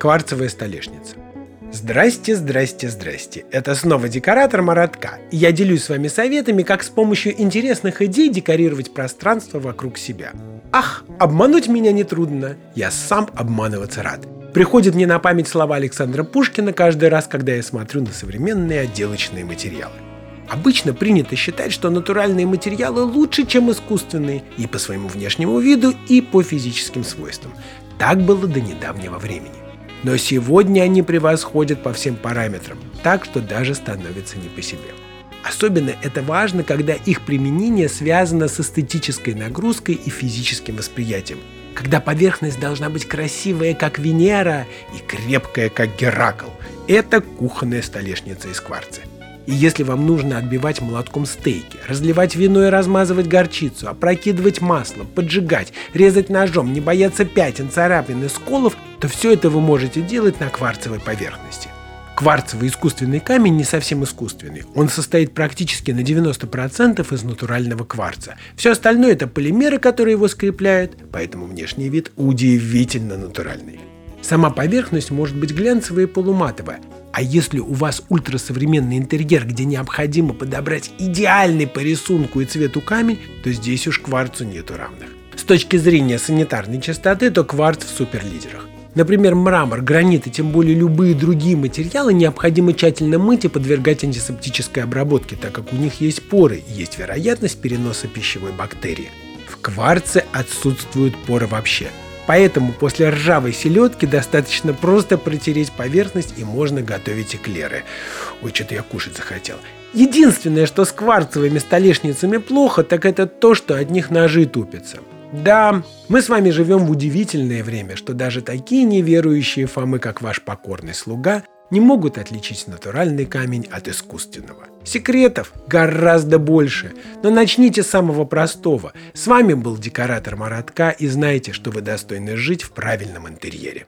Кварцевая столешница. Здрасте, здрасте, здрасте. Это снова декоратор Маратка. И я делюсь с вами советами, как с помощью интересных идей декорировать пространство вокруг себя. Ах, обмануть меня нетрудно. Я сам обманываться рад. Приходят мне на память слова Александра Пушкина каждый раз, когда я смотрю на современные отделочные материалы. Обычно принято считать, что натуральные материалы лучше, чем искусственные и по своему внешнему виду, и по физическим свойствам. Так было до недавнего времени. Но сегодня они превосходят по всем параметрам, так что даже становится не по себе. Особенно это важно, когда их применение связано с эстетической нагрузкой и физическим восприятием. Когда поверхность должна быть красивая, как Венера, и крепкая, как Геракл. Это кухонная столешница из кварца. И если вам нужно отбивать молотком стейки, разливать вино и размазывать горчицу, опрокидывать масло, поджигать, резать ножом, не бояться пятен, царапин и сколов, то все это вы можете делать на кварцевой поверхности. Кварцевый искусственный камень не совсем искусственный. Он состоит практически на 90% из натурального кварца. Все остальное это полимеры, которые его скрепляют, поэтому внешний вид удивительно натуральный. Сама поверхность может быть глянцевая и полуматовая, а если у вас ультрасовременный интерьер, где необходимо подобрать идеальный по рисунку и цвету камень, то здесь уж кварцу нету равных. С точки зрения санитарной чистоты, то кварц в суперлидерах. Например, мрамор, гранит и тем более любые другие материалы необходимо тщательно мыть и подвергать антисептической обработке, так как у них есть поры и есть вероятность переноса пищевой бактерии. В кварце отсутствуют поры вообще. Поэтому после ржавой селедки достаточно просто протереть поверхность и можно готовить эклеры. Ой, что-то я кушать захотел. Единственное, что с кварцевыми столешницами плохо, так это то, что от них ножи тупятся. Да, мы с вами живем в удивительное время, что даже такие неверующие Фомы, как ваш покорный слуга, не могут отличить натуральный камень от искусственного. Секретов гораздо больше, но начните с самого простого. С вами был декоратор Маратка и знайте, что вы достойны жить в правильном интерьере.